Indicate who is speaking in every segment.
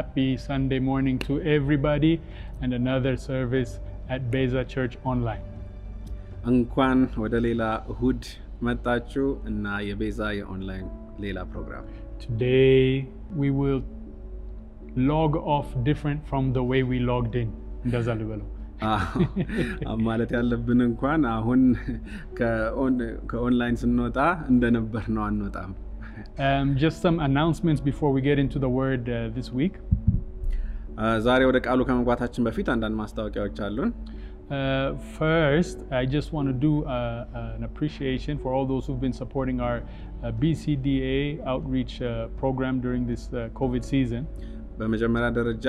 Speaker 1: happy Sunday morning to everybody and another service at Beza Church Online.
Speaker 2: እንኳን ወደ ሌላ እሁድ መጣችሁ እና የቤዛ የኦንላይን ሌላ ፕሮግራም
Speaker 1: Today we will log off different from the way we logged in. እንደዛ ልበለው።
Speaker 2: አዎ፣ ማለት ያለብን እንኳን አሁን ከኦን- ከኦንላይን ስንወጣ እንደነበር ነው አንወጣም።
Speaker 1: Um, just some announcements before we get into the word uh, this week.
Speaker 2: አ፣ ዛሬ ወደ ቃሉ ከመግባታችን በፊት አንዳንድ ማስታወቂያዎች አሉን።
Speaker 1: Uh, first, I just want to do uh, uh, an appreciation for all those who've been supporting our uh, BCDA outreach uh, program during this uh, COVID season.
Speaker 2: በመጀመሪያ ደረጃ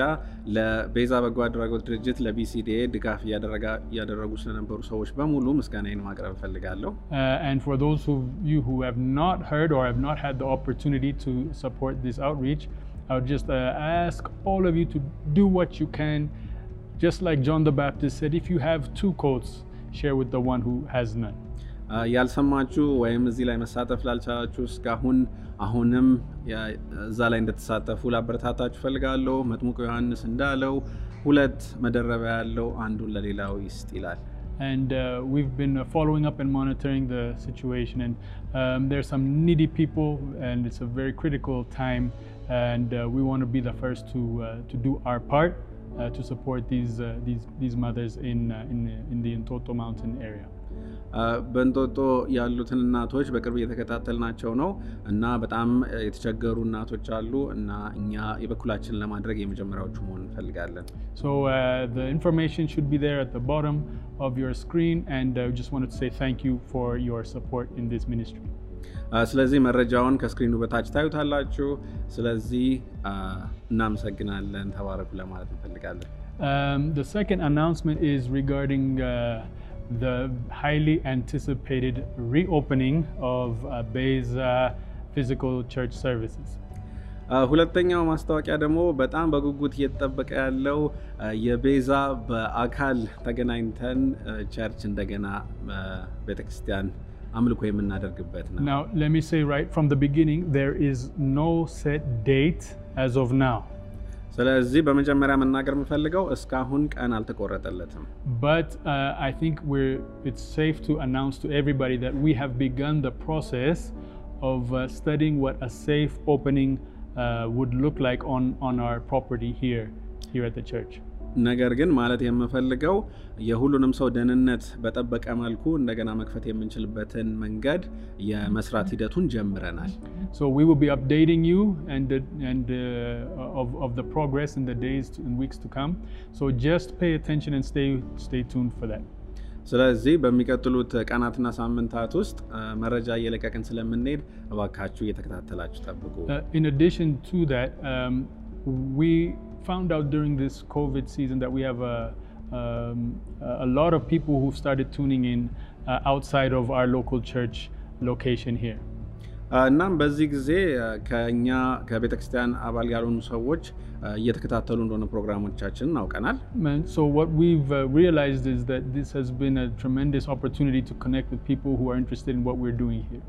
Speaker 2: ለቤዛ በጎ አድራጎት ድርጅት ለቢሲዲኤ ድጋፍ እያደረጋ- እያደረጉ ስለነበሩ ሰዎች በሙሉ ምስጋናዬን ማቅረብ እፈልጋለሁ።
Speaker 1: Uh, and for those of you who have not heard or have not had the opportunity to support this outreach, I would just uh, ask all of you to do what you can. Just like John the Baptist said, if you have two coats, share with the one who has none.
Speaker 2: አ፣ ያልሰማችሁ ወይም እዚህ ላይ መሳተፍ ላልቻላችሁ እስካሁን አሁንም ያ- እዛ ላይ እንድትሳተፉ ላበረታታችሁ እፈልጋለሁ። መጥምቁ ዮሐንስ እንዳለው ሁለት መደረቢያ ያለው አንዱን ለሌላው ይስጥ ይላል።
Speaker 1: and uh, we've been uh, following up and monitoring the situation. And um, there's some needy people, and it's a very critical time. And uh, we want to be the first to uh, to do our part uh, to support these uh, these these mothers in in in the Entoto Mountain area.
Speaker 2: በእንጦጦ ያሉትን እናቶች በቅርብ እየተከታተልናቸው ነው እና በጣም የተቸገሩ እናቶች አሉ እና እኛ የበኩላችንን ለማድረግ የመጀመሪያዎቹ መሆን እንፈልጋለን።
Speaker 1: So uh, the information should be there at the bottom of your screen, and I just wanted to say thank you for your support in this ministry.
Speaker 2: ስለዚህ መረጃውን ከስክሪኑ በታች ታዩታላችሁ። ስለዚህ እናመሰግናለን፣ ተባረኩ ለማለት እንፈልጋለን።
Speaker 1: Um, the second announcement is regarding uh, the highly anticipated reopening of uh, Beza physical church services.
Speaker 2: አ፣ ሁለተኛው ማስታወቂያ ደግሞ በጣም በጉጉት እየተጠበቀ ያለው አ፣ የቤዛ በአካል ተገናኝተን አ፣ ቸርች እንደገና ቤተክርስቲያን አምልኮ የምናደርግበት ነው።
Speaker 1: Now, let me say right from the beginning, there is no set date as of now.
Speaker 2: ስለዚህ በመጀመሪያ መናገር የምፈልገው እስካሁን ቀን አልተቆረጠለትም።
Speaker 1: But uh, I think we're, it's safe to announce to everybody that we have begun the process of uh, studying what a safe opening uh, would look like on, on our property here, here at the church.
Speaker 2: ነገር ግን ማለት የምፈልገው የሁሉንም ሰው ደህንነት በጠበቀ መልኩ እንደገና መክፈት የምንችልበትን መንገድ የመስራት ሂደቱን ጀምረናል። ስለዚህ በሚቀጥሉት ቀናትና ሳምንታት ውስጥ uh, መረጃ እየለቀቅን ስለምንሄድ እባካችሁ እየተከታተላችሁ ጠብቁ።
Speaker 1: Uh, in addition to that, um, we found out during this COVID season that we have a, um, a lot of people who've started tuning in uh, outside of our local church location here.
Speaker 2: አ፣ እናም በዚህ ጊዜ አ፣ ከእኛ ከቤተ ክርስቲያን አባል ያልሆኑ ሰዎች አ፣ እየተከታተሉ እንደሆነ ፕሮግራሞቻችንን እናውቀናል።
Speaker 1: And so what we've uh, realized is that this has been a tremendous opportunity to connect with people who are interested in what we're doing here.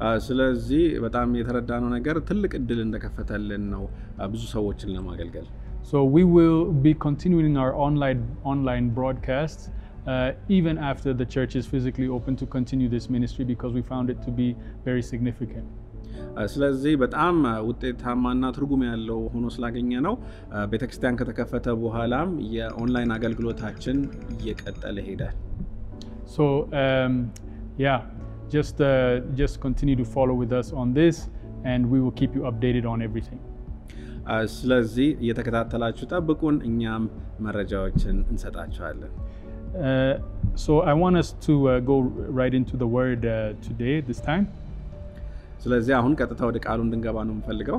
Speaker 2: አ፣ ስለዚህ በጣም የተረዳነው ነገር ትልቅ እድል እንደከፈተልን ነው አ፣ ብዙ ሰዎችን ለማገልገል።
Speaker 1: So we will be continuing our online online broadcasts uh, even after the church is physically open to continue this ministry because we found it to be very significant.
Speaker 2: አ፣ ስለዚህ በጣም አ፣ ውጤታማና ትርጉም ያለው ሆኖ ስላገኘ ነው አ፣ ቤተክርስቲያን ከተከፈተ በኋላም የኦንላይን አገልግሎታችን እየቀጠለ ሄዳል።
Speaker 1: So um, yeah, just uh, just continue to follow with us on this, and we will keep you updated on everything.
Speaker 2: አ፣ ስለዚህ እየተከታተላችሁ ጠብቁን፣ እኛም መረጃዎችን እንሰጣችኋለን።
Speaker 1: Uh, so I want us to uh, go right into the word uh, today. This time.
Speaker 2: ስለዚህ አሁን ቀጥታ ወደ ቃሉ እንድንገባ ነው የምፈልገው።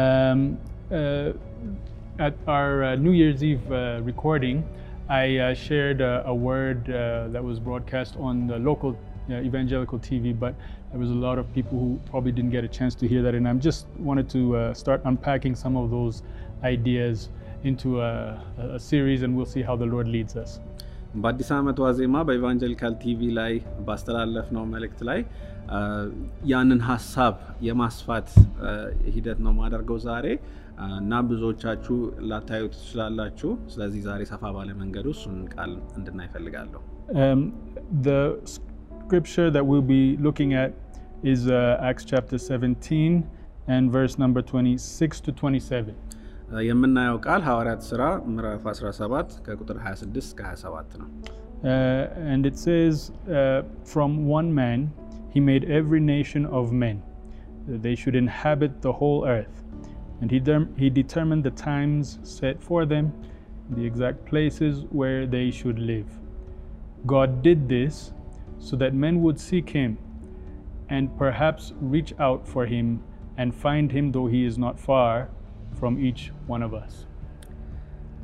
Speaker 1: Um, uh, at our uh, New Year's Eve uh, recording, I uh, shared uh, a word uh, that was broadcast on the local uh, evangelical TV, but there was a lot of people who probably didn't get a chance to hear that, and I'm just wanted to uh, start unpacking some of those ideas into a, a series, and we'll see how the Lord leads us.
Speaker 2: በአዲስ ዓመት ዋዜማ በኢቫንጀሊካል ቲቪ ላይ ባስተላለፍነው መልእክት ላይ አ፣ ያንን ሀሳብ የማስፋት አ፣ ሂደት ነው ማደርገው ዛሬ አ፣ እና ብዙዎቻችሁ ላታዩ ትችላላችሁ። ስለዚህ ዛሬ ሰፋ ባለ መንገዱ እሱን ቃል እንድናይ እፈልጋለሁ።
Speaker 1: Um, the scripture that we'll be looking at is uh, Acts chapter 17 and verse number 26 to 27.
Speaker 2: አ፣ የምናየው ቃል ሐዋርያት ሥራ ምዕራፍ 17 ከቁጥር 26 እስከ 27 ነው።
Speaker 1: Uh, and it says, uh, From one man he made every nation of men, that they should inhabit the whole earth. And he, derm- he determined the times set for them, the exact places where they should live. God did this so that men would seek him and perhaps reach out for him and find him, though he is not far from each one of us.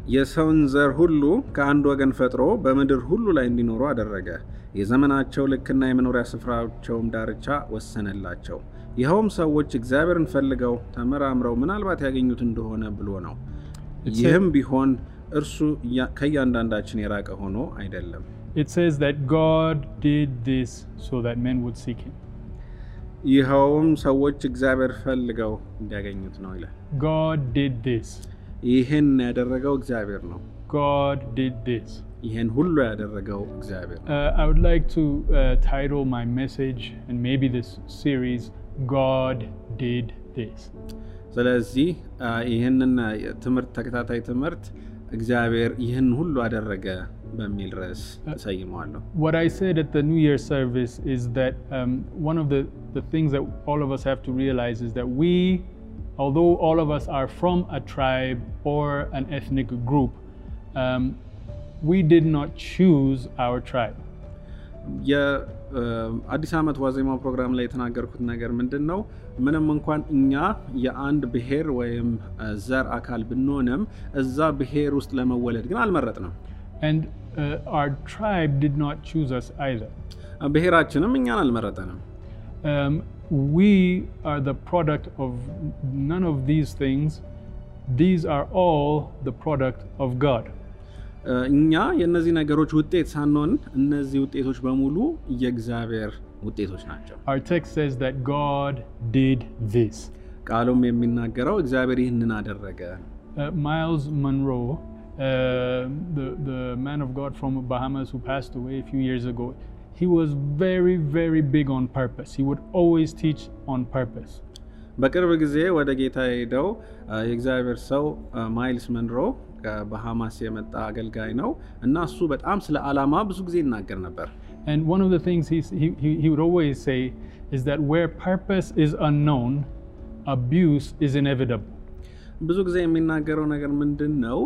Speaker 2: የሰውን ዘር ሁሉ ከአንድ ወገን ፈጥሮ በምድር ሁሉ ላይ እንዲኖሩ አደረገ። የዘመናቸው ልክና የመኖሪያ ስፍራቸውም ዳርቻ ወሰነላቸው። ይኸውም ሰዎች እግዚአብሔርን ፈልገው ተመራምረው ምናልባት ያገኙት እንደሆነ ብሎ ነው።
Speaker 1: It's
Speaker 2: ይህም ቢሆን እርሱ እያ- ከእያንዳንዳችን የራቀ ሆኖ አይደለም።
Speaker 1: It says that God did this so that men would seek him.
Speaker 2: ይኸውም ሰዎች እግዚአብሔር ፈልገው እንዲያገኙት ነው ይላል።
Speaker 1: God did this.
Speaker 2: ይህን ያደረገው እግዚአብሔር ነው።
Speaker 1: God did this.
Speaker 2: ይህን ሁሉ ያደረገው እግዚአብሔር ነው።
Speaker 1: Uh, I would like to uh, title my message and maybe this series, God Did This.
Speaker 2: ስለዚህ አ፣ ይህንን አ፣ ትምህርት ተከታታይ ትምህርት እግዚአብሔር ይህን ሁሉ አደረገ በሚል ርዕስ እሰይመዋለሁ።
Speaker 1: What I said at the New Year service is that um, one of the, the things that all of us have to realize is that we, although all of us are from a tribe or an ethnic group, um, we did not choose our tribe.
Speaker 2: የአዲስ ዓመት ዋዜማው ፕሮግራም ላይ የተናገርኩት ነገር ምንድን ነው? ምንም እንኳን እኛ የአንድ ብሔር ወይም ዘር አካል ብንሆንም እዛ ብሔር ውስጥ ለመወለድ ግን አልመረጥንም።
Speaker 1: And uh, our tribe did not choose us either.
Speaker 2: ብሔራችንም እኛን አልመረጠንም።
Speaker 1: Um, we are the product of none of these things. These are all the product of God.
Speaker 2: እኛ የእነዚህ ነገሮች ውጤት ሳንሆን እነዚህ ውጤቶች በሙሉ የእግዚአብሔር ውጤቶች ናቸው። ቃሉም የሚናገረው እግዚአብሔር ይህንን አደረገ።
Speaker 1: ማይልስ መንሮ ማን ኦፍ ጋድ ፍሮም ባሃማስ ሁ ፓስድ አዌይ ፊው ይርስ አጎ he was very very big on purpose he would always teach on purpose
Speaker 2: በቅርብ ጊዜ ወደ ጌታ ሄደው የእግዚአብሔር ሰው ማይልስ መንሮ ከባሃማስ የመጣ አገልጋይ ነው እና እሱ በጣም ስለ ዓላማ ብዙ ጊዜ ይናገር ነበር።
Speaker 1: And one of the things he's, he, he, he would always say is that where purpose is unknown, abuse is inevitable.
Speaker 2: ብዙ ጊዜ የሚናገረው ነገር ምንድን ነው?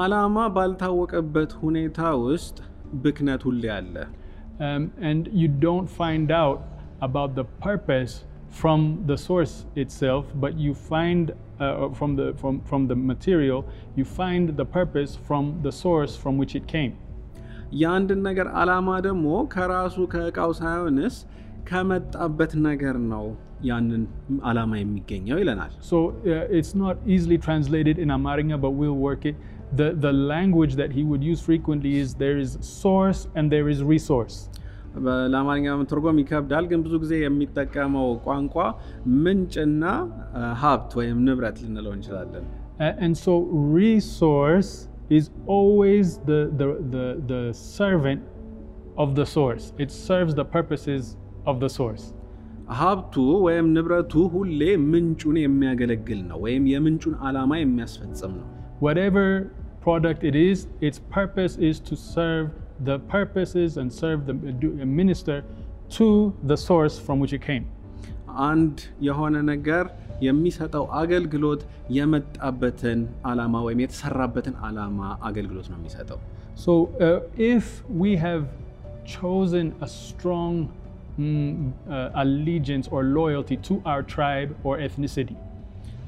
Speaker 2: ዓላማ ባልታወቀበት ሁኔታ ውስጥ ብክነት ሁሌ አለ።
Speaker 1: Um, and you don't find out about the purpose from the source itself, but you find uh, from, the, from, from the material, you find the purpose from the source from which it came.
Speaker 2: የአንድን ነገር ዓላማ ደግሞ ከራሱ ከእቃው ሳይሆንስ ከመጣበት ነገር ነው ያንን ዓላማ የሚገኘው ይለናል።
Speaker 1: So uh, it's not easily translated in Amaringa, but we'll work it. The, the language that he would use frequently is there is source and there is resource.
Speaker 2: በ- ለአማርኛ መተርጎም ይከብዳል፣ ግን ብዙ ጊዜ የሚጠቀመው ቋንቋ ምንጭና አ፣ ሀብት ወይም ንብረት ልንለው እንችላለን።
Speaker 1: A- and so resource is always the, the, the, the servant of the source. It serves the purposes of the source.
Speaker 2: ሀብቱ ወይም ንብረቱ ሁሌ ምንጩን የሚያገለግል ነው ወይም የምንጩን ዓላማ የሚያስፈጽም ነው።
Speaker 1: Whatever product it is, its purpose is to serve the purposes and serve the do- minister to the source from which it came.
Speaker 2: አንድ የሆነ ነገር የሚሰጠው አገልግሎት የመጣበትን ዓላማ ወይም የተሰራበትን ዓላማ አገልግሎት ነው የሚሰጠው።
Speaker 1: So, uh, if we have chosen a strong mm, uh, allegiance or loyalty to our tribe or ethnicity,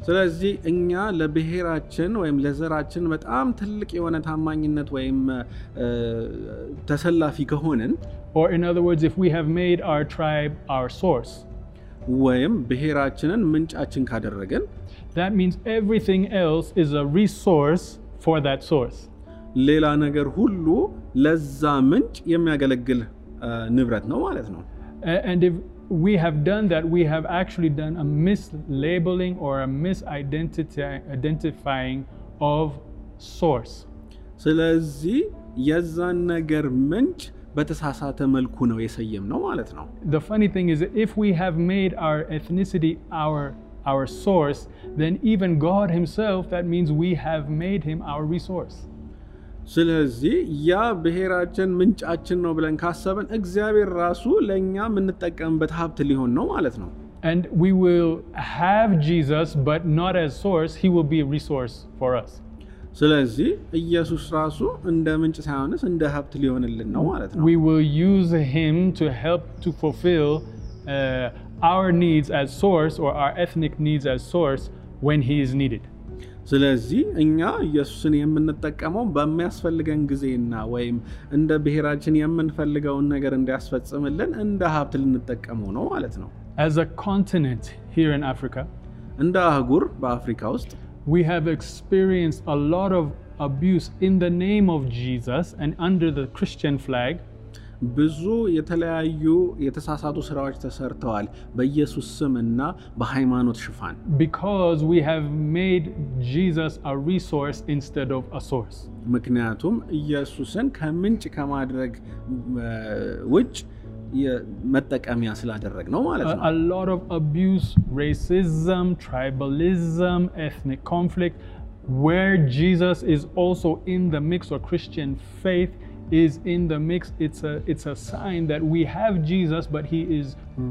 Speaker 2: ስለዚህ እኛ ለብሔራችን ወይም ለዘራችን በጣም ትልቅ የሆነ ታማኝነት ወይም ተሰላፊ ከሆንን ወይም ብሔራችንን ምንጫችን ካደረግን ሌላ ነገር ሁሉ ለዛ ምንጭ የሚያገለግል ንብረት ነው ማለት ነው።
Speaker 1: we have done that, we have actually done a mislabeling or a misidentifying of source.
Speaker 2: ስለዚህ የዛን ነገር ምንጭ በተሳሳተ መልኩ ነው የሰየም ነው ማለት ነው።
Speaker 1: The funny thing is that if we have made our ethnicity our our source, then even God Himself, that means we have made Him our resource.
Speaker 2: ስለዚህ ያ ብሔራችን ምንጫችን ነው ብለን ካሰብን እግዚአብሔር ራሱ ለእኛ የምንጠቀምበት ሀብት ሊሆን ነው ማለት ነው።
Speaker 1: And we will have Jesus, but not as source, He will be a resource for us.
Speaker 2: ስለዚህ ኢየሱስ ራሱ እንደ ምንጭ ሳይሆንስ እንደ ሀብት ሊሆንልን ነው ማለት ነው።
Speaker 1: We will use Him to help to fulfill uh, our needs as source or our ethnic needs as source when He is needed.
Speaker 2: ስለዚህ እኛ ኢየሱስን የምንጠቀመው በሚያስፈልገን ጊዜና ወይም እንደ ብሔራችን የምንፈልገውን ነገር እንዲያስፈጽምልን እንደ ሀብት ልንጠቀመው ነው ማለት ነው።
Speaker 1: As a continent here in Africa,
Speaker 2: እንደ አህጉር በአፍሪካ ውስጥ
Speaker 1: we have experienced a lot of abuse in the name of Jesus and under the Christian flag.
Speaker 2: ብዙ የተለያዩ የተሳሳቱ ስራዎች ተሰርተዋል በኢየሱስ ስም እና በሃይማኖት ሽፋን
Speaker 1: because we have made Jesus a resource instead of a source.
Speaker 2: ምክንያቱም ኢየሱስን ከምንጭ ከማድረግ እ፣ ውጭ የ- መጠቀሚያ ስላደረግ ነው ማለት
Speaker 1: A,
Speaker 2: ነው።
Speaker 1: a lot of abuse, racism, tribalism, ethnic conflict, where Jesus is also in the mix or Christian faith is in the mix. It's a it's a sign that we have Jesus, but he is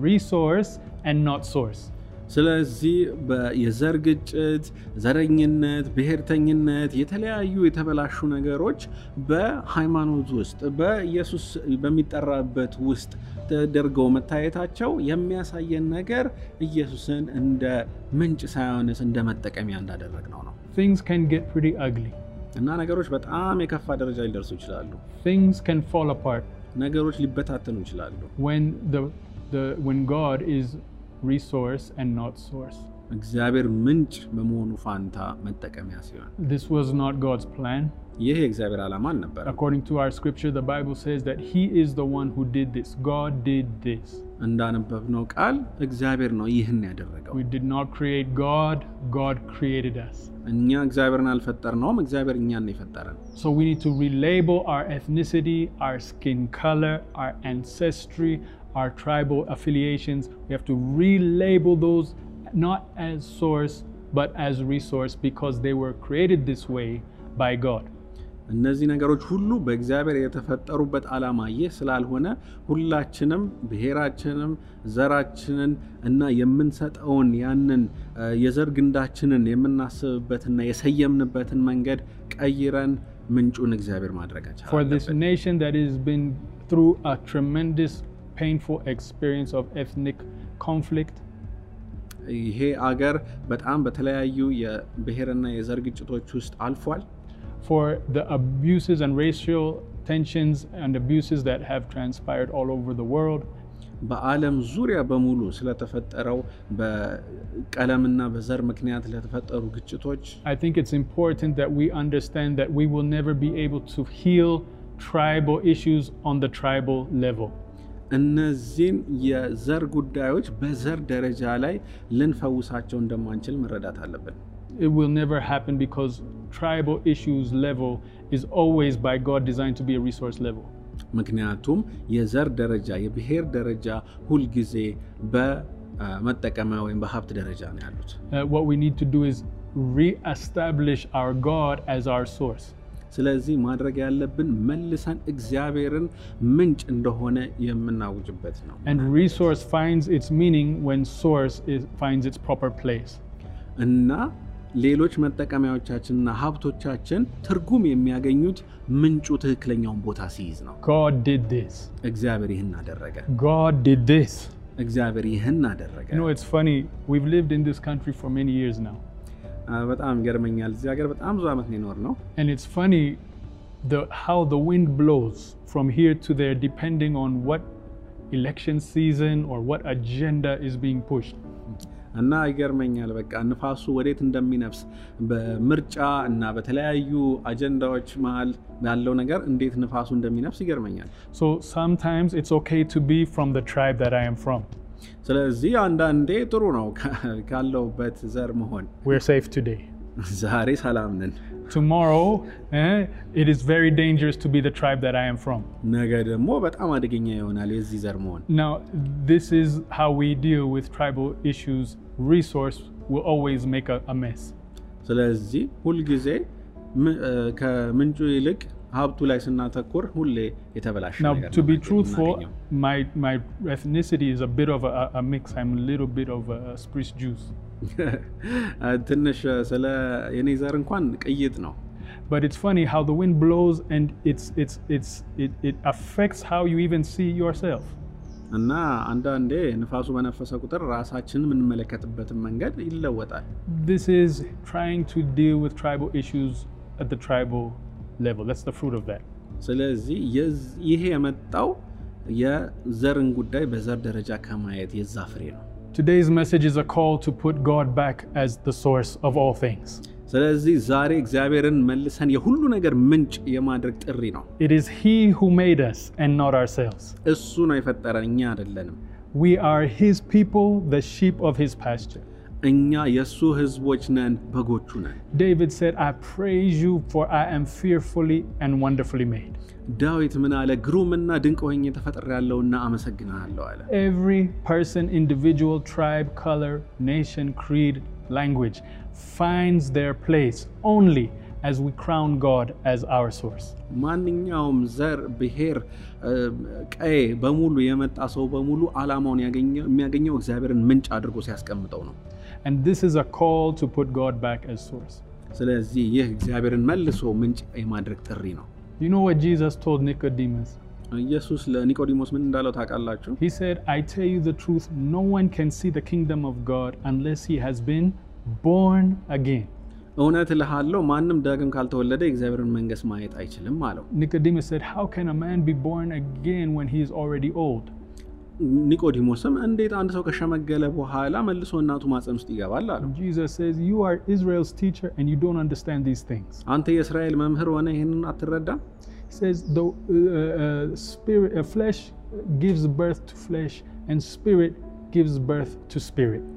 Speaker 1: resource and not source.
Speaker 2: ስለዚህ በ- የዘር ግጭት፣ ዘረኝነት፣ ብሔርተኝነት፣ የተለያዩ የተበላሹ ነገሮች በሃይማኖት ውስጥ በኢየሱስ በሚጠራበት ውስጥ ተደርገው መታየታቸው የሚያሳየን ነገር ኢየሱስን እንደ ምንጭ ሳይሆንስ እንደ መጠቀሚያ እንዳደረግ ነው ነው
Speaker 1: Things can get pretty ugly.
Speaker 2: እና ነገሮች በጣም የከፋ ደረጃ ሊደርሱ ይችላሉ።
Speaker 1: Things can fall apart
Speaker 2: ነገሮች ሊበታተኑ ይችላሉ።
Speaker 1: when the the when God is resource and not source.
Speaker 2: እግዚአብሔር ምንጭ በመሆኑ ፋንታ መጠቀሚያ ሲሆን
Speaker 1: This was not God's plan.
Speaker 2: ይህ የእግዚአብሔር ዓላማ አልነበረም።
Speaker 1: According to our scripture, the Bible says that He is the one who did this. God did this.
Speaker 2: እንዳነበብነው ቃል እግዚአብሔር ነው ይህን ያደረገው።
Speaker 1: We did not create God, God created us.
Speaker 2: እኛ እግዚአብሔርን አልፈጠርነውም፣ እግዚአብሔር እኛን ነው የፈጠረን።
Speaker 1: So we need to relabel our ethnicity, our skin color, our ancestry, our tribal affiliations. We have to relabel those not as source but as resource because they were created this way by God.
Speaker 2: እነዚህ ነገሮች ሁሉ በእግዚአብሔር የተፈጠሩበት ዓላማ ይህ ስላልሆነ ሁላችንም ብሔራችንም ዘራችንን እና የምንሰጠውን ያንን የዘር ግንዳችንን የምናስብበትና የሰየምንበትን መንገድ ቀይረን ምንጩን እግዚአብሔር ማድረጋችን
Speaker 1: For this nation that has been through a tremendous painful experience of ethnic conflict,
Speaker 2: ይሄ አገር በጣም በተለያዩ የብሔርና የዘር ግጭቶች ውስጥ አልፏል።
Speaker 1: for the abuses and racial tensions and abuses that have transpired all over the world,
Speaker 2: በዓለም ዙሪያ በሙሉ ስለተፈጠረው በቀለምና በዘር ምክንያት ለተፈጠሩ ግጭቶች
Speaker 1: I think it's important that we understand that we will never be able to heal tribal issues on the tribal level.
Speaker 2: እነዚህን የዘር ጉዳዮች በዘር ደረጃ ላይ ልንፈውሳቸው እንደማንችል መረዳት አለብን።
Speaker 1: It will never happen because tribal issues level is always by God designed to be a resource level.
Speaker 2: ምክንያቱም የዘር ደረጃ የብሔር ደረጃ ሁልጊዜ በመጠቀሚያ ወይም በሀብት ደረጃ ነው ያሉት።
Speaker 1: Uh, what we need to do is re-establish our God as our source.
Speaker 2: ስለዚህ ማድረግ ያለብን መልሰን እግዚአብሔርን ምንጭ እንደሆነ የምናውጅበት ነው
Speaker 1: And resource finds its meaning when source is, finds its proper place.
Speaker 2: እና ሌሎች መጠቀሚያዎቻችንና ሀብቶቻችን ትርጉም የሚያገኙት ምንጩ ትክክለኛውን ቦታ ሲይዝ ነው።
Speaker 1: God did this.
Speaker 2: እግዚአብሔር ይህን አደረገ።
Speaker 1: God did this.
Speaker 2: እግዚአብሔር ይህን አደረገ።
Speaker 1: You know, it's funny. We've lived in this country for many years now.
Speaker 2: አ፣ በጣም ይገርመኛል። እዚህ ሀገር በጣም ብዙ ዓመት ነው የኖር ነው።
Speaker 1: And it's funny the, how the wind blows from here to there depending on what election season or what agenda is being pushed.
Speaker 2: እና ይገርመኛል በቃ ንፋሱ ወዴት እንደሚነፍስ በምርጫ እና በተለያዩ አጀንዳዎች መሀል ያለው ነገር እንዴት ንፋሱ እንደሚነፍስ ይገርመኛል።
Speaker 1: So sometimes it's okay to be from the tribe that I am from.
Speaker 2: ስለዚህ አንዳንዴ ጥሩ ነው ካለውበት ዘር መሆን።
Speaker 1: We're safe today.
Speaker 2: ዛሬ ሰላም ነን፣
Speaker 1: Tomorrow, eh, it is very dangerous to be the tribe that I am from.
Speaker 2: ነገ ደግሞ በጣም አደገኛ ይሆናል የዚህ ዘር መሆን።
Speaker 1: Now, this is how we deal with tribal issues. Resource will always make a, a mess.
Speaker 2: ስለዚህ ሁልጊዜ ም- እ፣ ከምንጩ ይልቅ ሀብቱ ላይ ስናተኩር ሁሌ የተበላሸ
Speaker 1: Now,
Speaker 2: ነገር
Speaker 1: to
Speaker 2: ነው
Speaker 1: be truthful,
Speaker 2: የምናገኘው።
Speaker 1: my my ethnicity is a bit of a, a mix. I'm a little bit of a Spruce Jews,
Speaker 2: ትንሽ ስለ የኔ ዘር እንኳን ቅይጥ ነው።
Speaker 1: but it's funny how the wind blows and it's it's it's it, it affects how you even see yourself.
Speaker 2: እና አንዳንዴ ንፋሱ በነፈሰ ቁጥር ራሳችንን የምንመለከትበትን መንገድ ይለወጣል።
Speaker 1: This is trying to deal with tribal issues at the tribal level. That's the fruit of that.
Speaker 2: ስለዚህ ይሄ የመጣው የዘርን ጉዳይ በዘር ደረጃ ከማየት የዛ ፍሬ ነው።
Speaker 1: Today's message is a call to put God back as the source of all things.
Speaker 2: ስለዚህ ዛሬ እግዚአብሔርን መልሰን የሁሉ ነገር ምንጭ የማድረግ ጥሪ ነው።
Speaker 1: It is He who made us and not ourselves.
Speaker 2: እሱ ነው የፈጠረን፣ እኛ አይደለንም።
Speaker 1: We are His people, the sheep of His pasture.
Speaker 2: እኛ የእሱ ሕዝቦች ነን፣ በጎቹ ነን።
Speaker 1: David said, I praise you, for I am fearfully and wonderfully made.
Speaker 2: ዳዊት ምን አለ? ግሩምና ድንቅ ሆኜ ተፈጥሬያለሁና አመሰግንሃለሁ አለ።
Speaker 1: Every person, individual, tribe, color, nation, creed, language finds their place only as we crown God as our source.
Speaker 2: ማንኛውም ዘር፣ ብሔር፣ ቀይ በሙሉ የመጣ ሰው በሙሉ ዓላማውን ያገኘው- የሚያገኘው እግዚአብሔርን ምንጭ አድርጎ ሲያስቀምጠው ነው።
Speaker 1: And this is a call to put God back as source.
Speaker 2: ስለዚህ ይህ እግዚአብሔርን መልሶ ምንጭ የማድረግ ጥሪ ነው።
Speaker 1: You know what Jesus told Nicodemus?
Speaker 2: ኢየሱስ ለኒቆዲሞስ ምን እንዳለው ታውቃላችሁ?
Speaker 1: He said, I tell you the truth, no one can see the kingdom of God unless he has been born again.
Speaker 2: እውነት እልሃለሁ ማንም ዳግም ካልተወለደ የእግዚአብሔርን መንግሥት ማየት አይችልም አለው።
Speaker 1: Nicodemus said, How can a man be born again when he is already old?
Speaker 2: ኒቆዲሞስም እንዴት አንድ ሰው ከሸመገለ በኋላ መልሶ እናቱ ማፀን ውስጥ ይገባል አለው።
Speaker 1: Jesus says, You are Israel's teacher and you don't understand these things.
Speaker 2: አንተ የእስራኤል መምህር ሆነ ይህንን አትረዳም?
Speaker 1: He says, The uh, uh, spirit, uh, flesh gives birth to flesh, and spirit gives birth to spirit.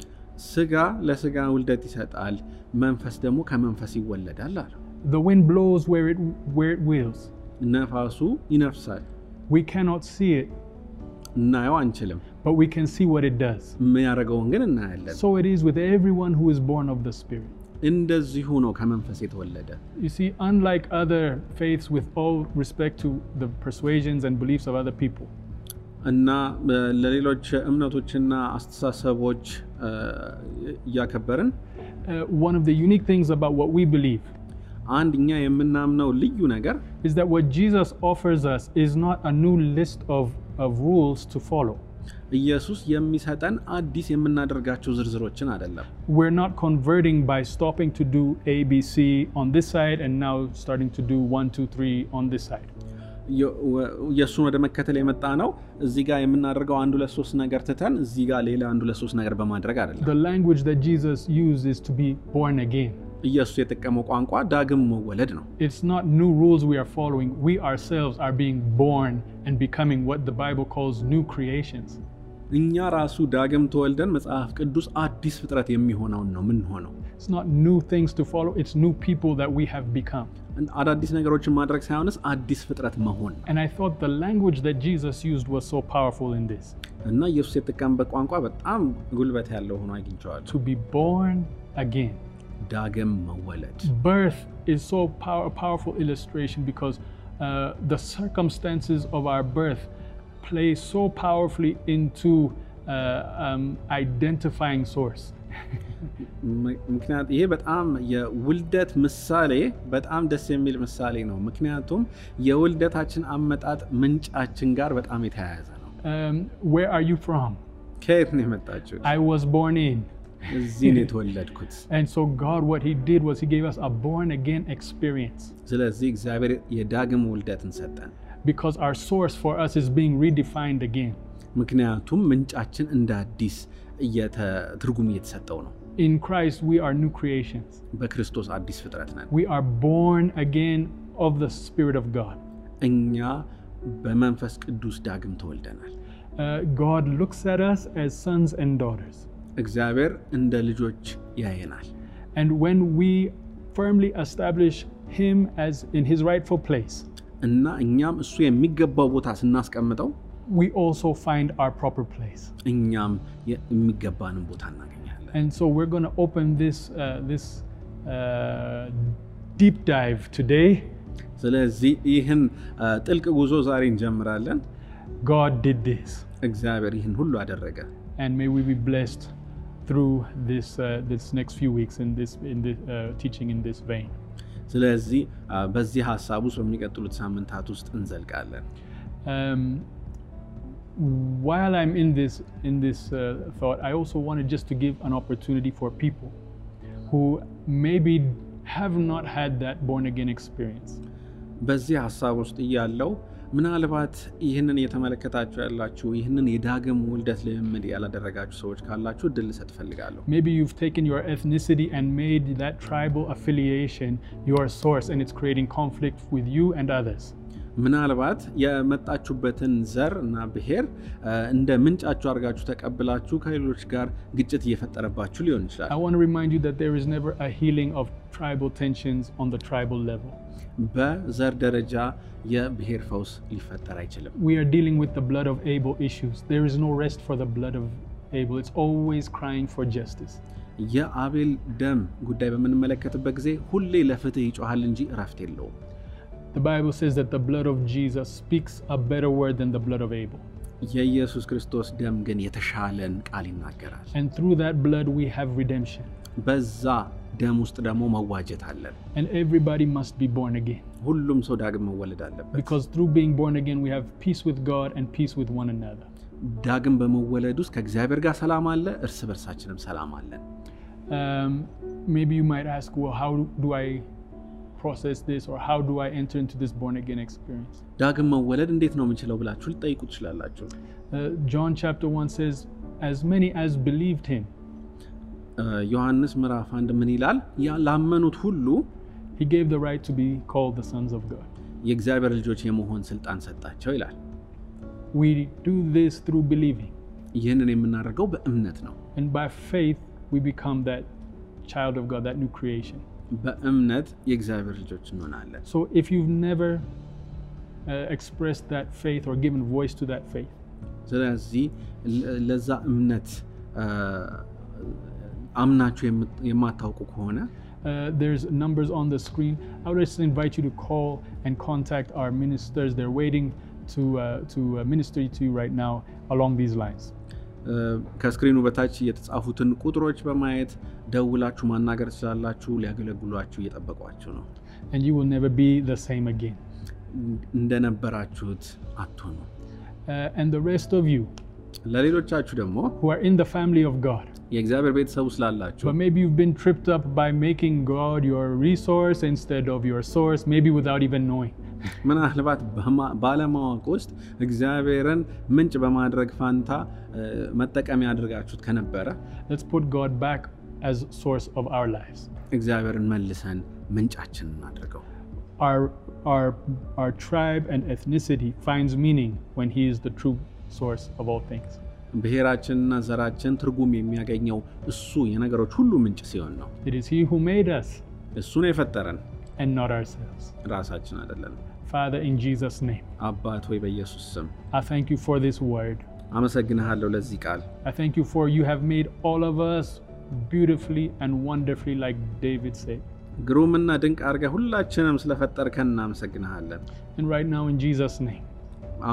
Speaker 2: ስጋ ለስጋ ውልደት ይሰጣል፣ መንፈስ ደግሞ ከመንፈስ ይወለዳል አለው።
Speaker 1: The wind blows where it, where it wills.
Speaker 2: ነፋሱ ይነፍሳል፣
Speaker 1: We cannot see it,
Speaker 2: እናየው አንችልም።
Speaker 1: but we can see what it does.
Speaker 2: የሚያደርገውን ግን እናያለን።
Speaker 1: So it is with everyone who is born of the Spirit.
Speaker 2: እንደዚሁ ነው ከመንፈስ የተወለደ።
Speaker 1: You see, unlike other faiths, with all respect to the persuasions and beliefs of other people,
Speaker 2: እና እ፣ ለሌሎች እምነቶችና አስተሳሰቦች እ፣ እያከበርን
Speaker 1: uh, one of the unique things about what we believe
Speaker 2: አንድ እኛ የምናምነው ልዩ ነገር
Speaker 1: is that what Jesus offers us is not a new list of, of rules to follow.
Speaker 2: ኢየሱስ የሚሰጠን አዲስ የምናደርጋቸው ዝርዝሮችን አይደለም።
Speaker 1: We're not converting by stopping to do A, B, C on this side and now starting to do one, two, three on this side.
Speaker 2: የ- ወ- የእሱን ወደ መከተል የመጣ ነው። እዚህ ጋር የምናደርገው አንድ ሁለት ሶስት ነገር ትተን እዚህ ጋር ሌላ አንድ ሁለት ሶስት ነገር በማድረግ አይደለም።
Speaker 1: The language that Jesus used is to be born again.
Speaker 2: ኢየሱስ የጠቀመው ቋንቋ ዳግም መወለድ ነው።
Speaker 1: It's not new rules we are following. We ourselves are being born and becoming what the Bible calls new creations.
Speaker 2: እኛ ራሱ ዳግም ተወልደን መጽሐፍ ቅዱስ አዲስ ፍጥረት የሚሆነውን ነው ምንሆነው።
Speaker 1: It's not new things to follow, it's new people that we have become.
Speaker 2: አዳዲስ ነገሮችን ማድረግ ሳይሆንስ አዲስ ፍጥረት መሆን ነው።
Speaker 1: And I thought the language that Jesus used was so powerful in this
Speaker 2: እና ኢየሱስ የተጠቀምበት ቋንቋ በጣም ጉልበት ያለው ሆኖ አግኝቼዋለሁ።
Speaker 1: to be born again.
Speaker 2: ዳግም መወለድ
Speaker 1: Birth is so power, a powerful illustration because uh, the circumstances of our birth play so powerfully into uh, um, identifying source.
Speaker 2: ም- ምክንያት ይሄ በጣም የውልደት ምሳሌ በጣም ደስ የሚል ምሳሌ ነው። ምክንያቱም የውልደታችን አመጣጥ ምንጫችን ጋር በጣም የተያያዘ ነው።
Speaker 1: Um, where are you from?
Speaker 2: ከየት ነው የመጣችሁት?
Speaker 1: I was born in.
Speaker 2: እዚህ ነው የተወለድኩት።
Speaker 1: And so, God, what He did was He gave us a born again experience
Speaker 2: ስለዚህ እግዚአብሔር የዳግም ውልደትን ሰጠን።
Speaker 1: because our source for us is being redefined again.
Speaker 2: ምክንያቱም ምንጫችን እንደ አዲስ እየተ- ትርጉም እየተሰጠው ነው።
Speaker 1: In Christ, we are new creations.
Speaker 2: በክርስቶስ አዲስ ፍጥረት ነን።
Speaker 1: We are born again of the Spirit of God.
Speaker 2: እኛ በመንፈስ ቅዱስ ዳግም ተወልደናል።
Speaker 1: uh, God looks at us as sons and daughters.
Speaker 2: እግዚአብሔር እንደ ልጆች ያየናል።
Speaker 1: And when we firmly establish Him as in His rightful place,
Speaker 2: እና እኛም እሱ የሚገባው ቦታ ስናስቀምጠው
Speaker 1: we also find our proper place.
Speaker 2: እኛም የሚገባንን ቦታ እናገኛለን።
Speaker 1: And so we're going to open this uh, this uh, deep dive today.
Speaker 2: ስለዚህ ይህን አ, ጥልቅ ጉዞ ዛሬ እንጀምራለን።
Speaker 1: God did this,
Speaker 2: እግዚአብሔር ይህን ሁሉ አደረገ።
Speaker 1: and may we be blessed through this uh, this next few weeks in this in this uh, teaching in this vein.
Speaker 2: ስለዚህ በዚህ ሀሳብ ውስጥ በሚቀጥሉት ሳምንታት ውስጥ እንዘልቃለን።
Speaker 1: Um, while I'm in this in this uh, thought, I also wanted just to give an opportunity for people who maybe have not had that born again experience.
Speaker 2: በዚህ ሀሳብ ውስጥ እያለው ምናልባት ይህንን እየተመለከታችሁ ያላችሁ ይህንን የዳግም ውልደት ልምምድ ያላደረጋችሁ ሰዎች ካላችሁ እድል ልሰጥ እፈልጋለሁ።
Speaker 1: Maybe you've taken your ethnicity and made that tribal affiliation your source, and it's creating conflict with you and others.
Speaker 2: ምናልባት የመጣችሁበትን ዘር እና ብሔር እንደ ምንጫችሁ አድርጋችሁ ተቀብላችሁ ከሌሎች ጋር ግጭት እየፈጠረባችሁ ሊሆን ይችላል።
Speaker 1: I want to remind you that there is never a healing of tribal tensions on the tribal level.
Speaker 2: በዘር ደረጃ የብሔር ፈውስ ሊፈጠር አይችልም።
Speaker 1: We are dealing with the blood of Abel issues. There is no rest for the blood of Abel, it's always crying for justice.
Speaker 2: የአቤል ደም ጉዳይ በምንመለከትበት ጊዜ ሁሌ ለፍትህ ይጮሃል እንጂ እረፍት የለውም።
Speaker 1: The Bible says that the blood of Jesus speaks a better word than the blood of Abel.
Speaker 2: የኢየሱስ ክርስቶስ ደም ግን የተሻለን ቃል ይናገራል።
Speaker 1: And through that blood, we have redemption.
Speaker 2: በዛ ደም ውስጥ ደግሞ መዋጀት አለን።
Speaker 1: And everybody must be born again.
Speaker 2: ሁሉም ሰው ዳግም መወለድ አለበት።
Speaker 1: Because through being born again, we have peace with God and peace with one another.
Speaker 2: ዳግም በመወለድ ውስጥ ከእግዚአብሔር ጋር ሰላም አለ፣ እርስ በርሳችንም ሰላም አለን።
Speaker 1: Um, maybe you might ask, well, how do I process this or how do I enter into this born again experience?
Speaker 2: ዳግም መወለድ እንዴት ነው የምንችለው ብላችሁ ልጠይቁ ትችላላችሁ።
Speaker 1: Uh, John chapter 1 says, As many as believed him,
Speaker 2: እ፣ ዮሐንስ ምዕራፍ አንድ ምን ይላል? ያ ላመኑት ሁሉ
Speaker 1: he gave the right to be called the sons of God.
Speaker 2: የእግዚአብሔር ልጆች የመሆን ስልጣን ሰጣቸው ይላል።
Speaker 1: We do this through believing.
Speaker 2: ይህንን የምናደርገው በእምነት ነው።
Speaker 1: And by faith, we become that child of God, that new creation.
Speaker 2: በእምነት የእግዚአብሔር ልጆች እንሆናለን።
Speaker 1: So if you've never uh, expressed that faith or given voice to that faith,
Speaker 2: ስለዚህ ለዛ እምነት አምናችሁ የማታውቁ ከሆነ
Speaker 1: uh, there's numbers on the screen. I would just invite you to call and contact our ministers. They're waiting to, uh, to uh, minister to you right now along these lines.
Speaker 2: ከስክሪኑ በታች የተጻፉትን ቁጥሮች በማየት ደውላችሁ ማናገር ትችላላችሁ። ሊያገለግሏችሁ እየጠበቋችሁ ነው።
Speaker 1: And you will never be the same again.
Speaker 2: እንደነበራችሁት አትሆኑ።
Speaker 1: Uh, and the rest of you
Speaker 2: ለሌሎቻችሁ ደግሞ
Speaker 1: who are in the family of God,
Speaker 2: የእግዚአብሔር ቤተሰብ ስላላችሁ
Speaker 1: but maybe you've been tripped up by making God your resource instead of your source, maybe without even knowing.
Speaker 2: ምናልባት በማ- ባለማወቅ ውስጥ እግዚአብሔርን ምንጭ በማድረግ ፋንታ እ፣ መጠቀሚያ አድርጋችሁት ከነበረ
Speaker 1: Let's put God back as source of our lives.
Speaker 2: እግዚአብሔርን መልሰን ምንጫችን እናድርገው።
Speaker 1: Our, our, our tribe and ethnicity finds meaning when He is the true source of all things.
Speaker 2: ብሔራችንና ዘራችን ትርጉም የሚያገኘው እሱ የነገሮች ሁሉ ምንጭ ሲሆን ነው።
Speaker 1: It is He who made us
Speaker 2: እሱ ነው የፈጠረን፣
Speaker 1: and not ourselves.
Speaker 2: ራሳችን አይደለም።
Speaker 1: Father, in Jesus' name,
Speaker 2: አባት ሆይ በኢየሱስ ስም
Speaker 1: I thank you for this word.
Speaker 2: አመሰግንሃለሁ ለዚህ ቃል።
Speaker 1: I thank you for you have made all of us beautifully and wonderfully, like David said.
Speaker 2: ግሩምና ድንቅ አድርገህ ሁላችንም ስለፈጠርከን እናመሰግንሃለን።
Speaker 1: And right now, in Jesus' name,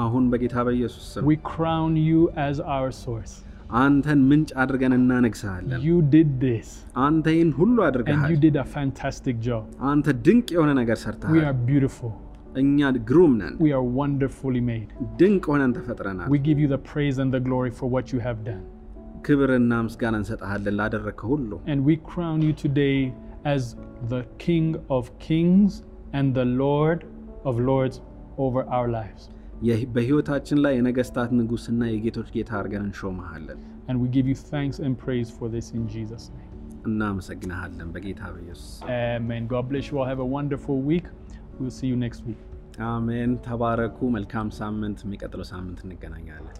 Speaker 2: አሁን በጌታ በኢየሱስ ስም
Speaker 1: we crown you as our source.
Speaker 2: አንተን ምንጭ አድርገን እናነግስሃለን።
Speaker 1: You did this,
Speaker 2: አንተ ይህን ሁሉ
Speaker 1: and
Speaker 2: አድርገሃል።
Speaker 1: you did a fantastic job.
Speaker 2: አንተ ድንቅ የሆነ ነገር
Speaker 1: We
Speaker 2: ሰርተሃል።
Speaker 1: are beautiful.
Speaker 2: እኛ ግሩም ነን፣
Speaker 1: We are wonderfully made.
Speaker 2: ድንቅ ሆነን ተፈጥረናል።
Speaker 1: We give you the praise and the glory for what you have done.
Speaker 2: ክብርና ምስጋና እንሰጥሃለን ላደረግከው ሁሉ።
Speaker 1: And we crown you today as the King of Kings and the Lord of Lords over our lives.
Speaker 2: የህ- በሕይወታችን ላይ የነገስታት ንጉሥና የጌቶች ጌታ አድርገን እንሾመሃለን።
Speaker 1: And we give you thanks and praise for this in Jesus' name.
Speaker 2: እናመሰግንሃለን በጌታ በኢየሱስ
Speaker 1: Amen. God bless you all. Have a wonderful week. We'll see you next week.
Speaker 2: አሜን። ተባረኩ። መልካም ሳምንት። የሚቀጥለው ሳምንት እንገናኛለን።